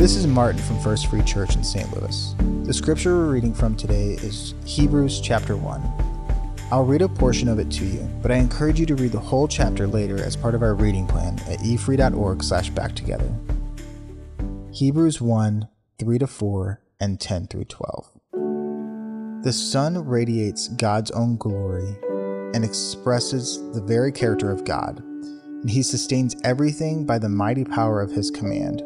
This is Martin from First Free Church in St. Louis. The scripture we're reading from today is Hebrews chapter 1. I'll read a portion of it to you, but I encourage you to read the whole chapter later as part of our reading plan at efree.org slash backtogether. Hebrews 1, 3 to 4, and 10 through 12. The Son radiates God's own glory and expresses the very character of God, and he sustains everything by the mighty power of his command.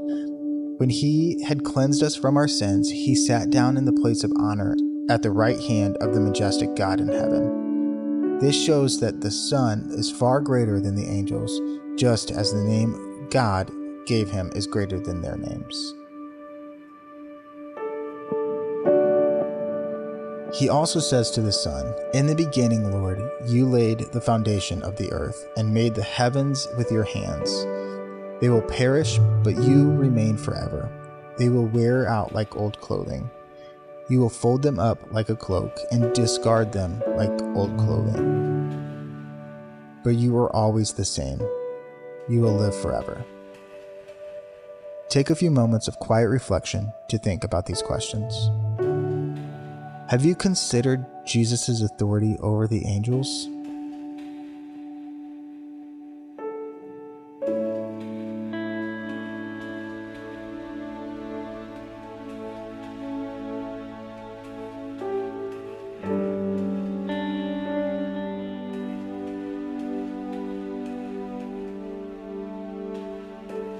When he had cleansed us from our sins, he sat down in the place of honor at the right hand of the majestic God in heaven. This shows that the Son is far greater than the angels, just as the name God gave him is greater than their names. He also says to the Son, In the beginning, Lord, you laid the foundation of the earth and made the heavens with your hands. They will perish, but you remain forever. They will wear out like old clothing. You will fold them up like a cloak and discard them like old clothing. But you are always the same. You will live forever. Take a few moments of quiet reflection to think about these questions. Have you considered Jesus' authority over the angels?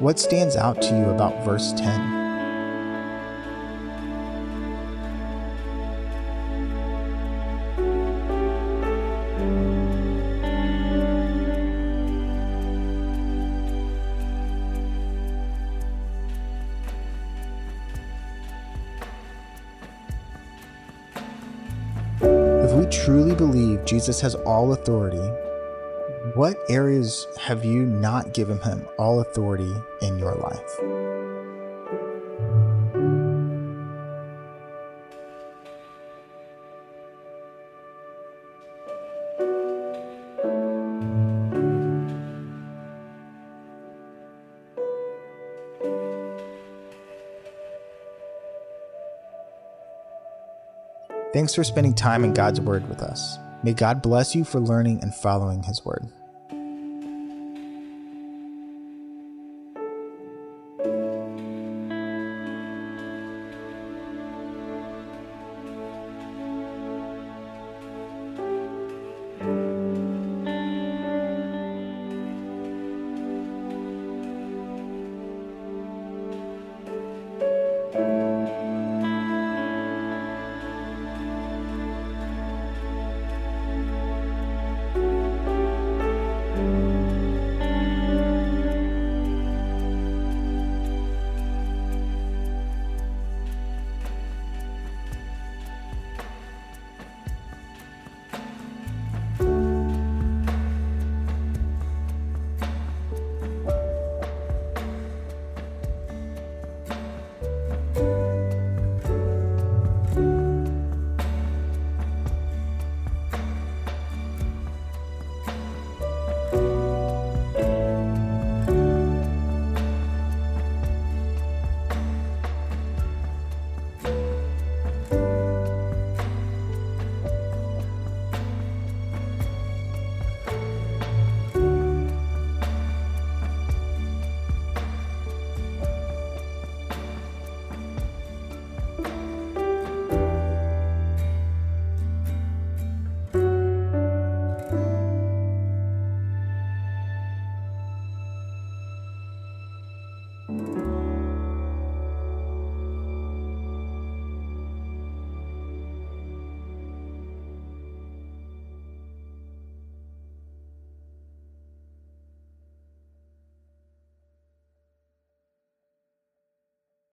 What stands out to you about verse 10? If we truly believe Jesus has all authority, what areas have you not given him all authority in your life? Thanks for spending time in God's Word with us. May God bless you for learning and following His Word.